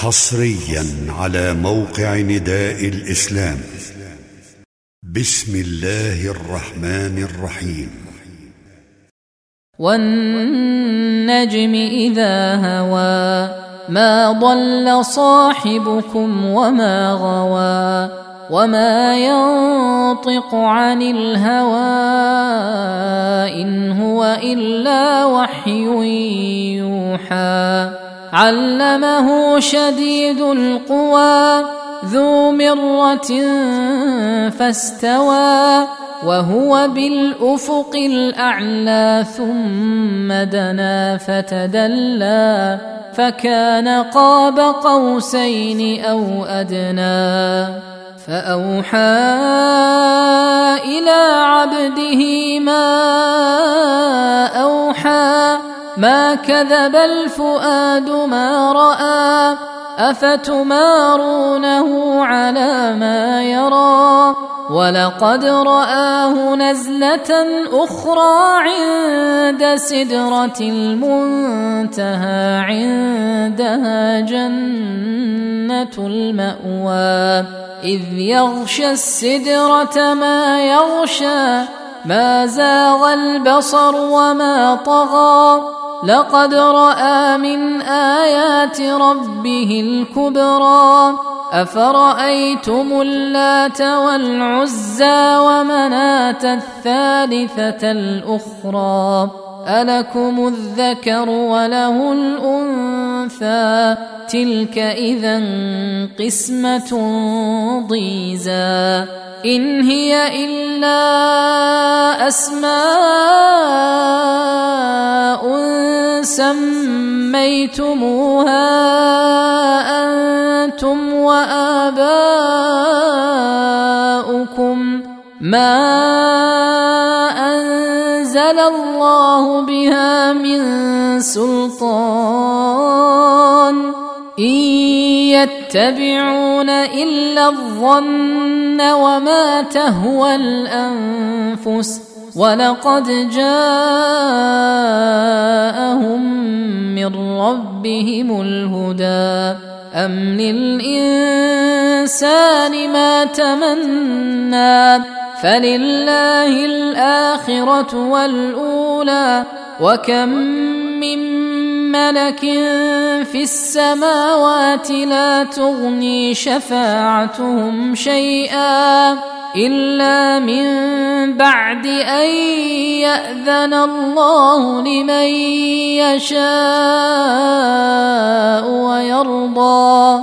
حصريا على موقع نداء الإسلام. بسم الله الرحمن الرحيم. والنجم إذا هوى ما ضل صاحبكم وما غوى وما ينطق عن الهوى إن هو إلا وحي يوحى. علمه شديد القوى ذو مرة فاستوى وهو بالأفق الأعلى ثم دنا فتدلى فكان قاب قوسين أو أدنى. فأوحى إلى عبده ما أوحى ما كذب الفؤاد ما رأى أفتمارونه على ما يرى ولقد رآه نزلة أخرى عند سدرة المنتهى عندها جنة المأوى إذ يغشى السدرة ما يغشى ما زاغ البصر وما طغى لقد رأى من آيات ربه الكبرى أفرأيتم اللات والعزى ومناة الثالثة الأخرى ألكم الذكر وله الأنثى تلك إذا قسمة ضيزى إن هي إلا أسماء سميتموها أنتم وآباؤكم ما أنزل الله بها من سلطان ان يتبعون الا الظن وما تهوى الانفس ولقد جاءهم من ربهم الهدى ام للانسان ما تمنى فلله الاخره والاولى وكم من ملك في السماوات لا تغني شفاعتهم شيئا إلا من بعد أن يأذن الله لمن يشاء ويرضى.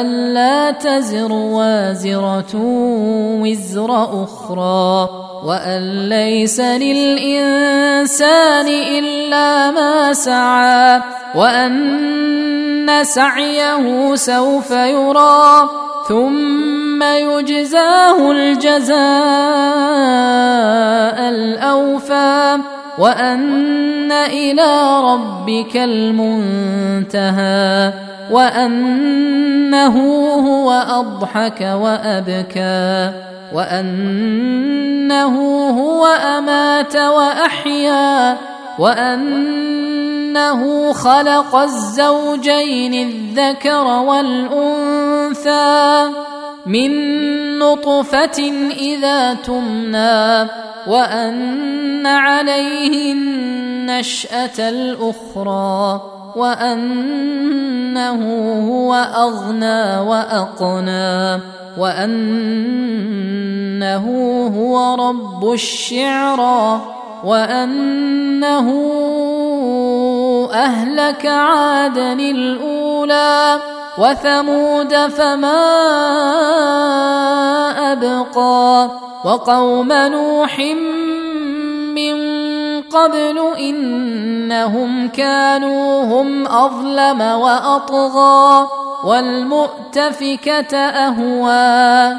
ألا تزر وازرة وزر أخرى وأن ليس للإنسان إلا ما سعى وأن سعيه سوف يرى ثم يجزاه الجزاء الأوفى. وأن إلى ربك المنتهى وأنه هو أضحك وأبكى وأنه هو أمات وأحيا وأنه خلق الزوجين الذكر والأنثى من نطفة إذا تمنى وأن عليه النشأة الأخرى وأنه هو أغنى وأقنى وأنه هو رب الشعرى وأنه أهلك عادا الأولى وثمود فما أبقى وقوم نوح من قبل إنهم كانوا هم أظلم وأطغى والمؤتفكة أهوى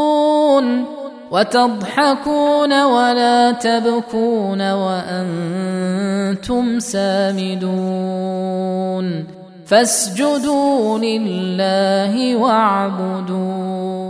وتضحكون ولا تبكون وأنتم سامدون فاسجدوا لله واعبدون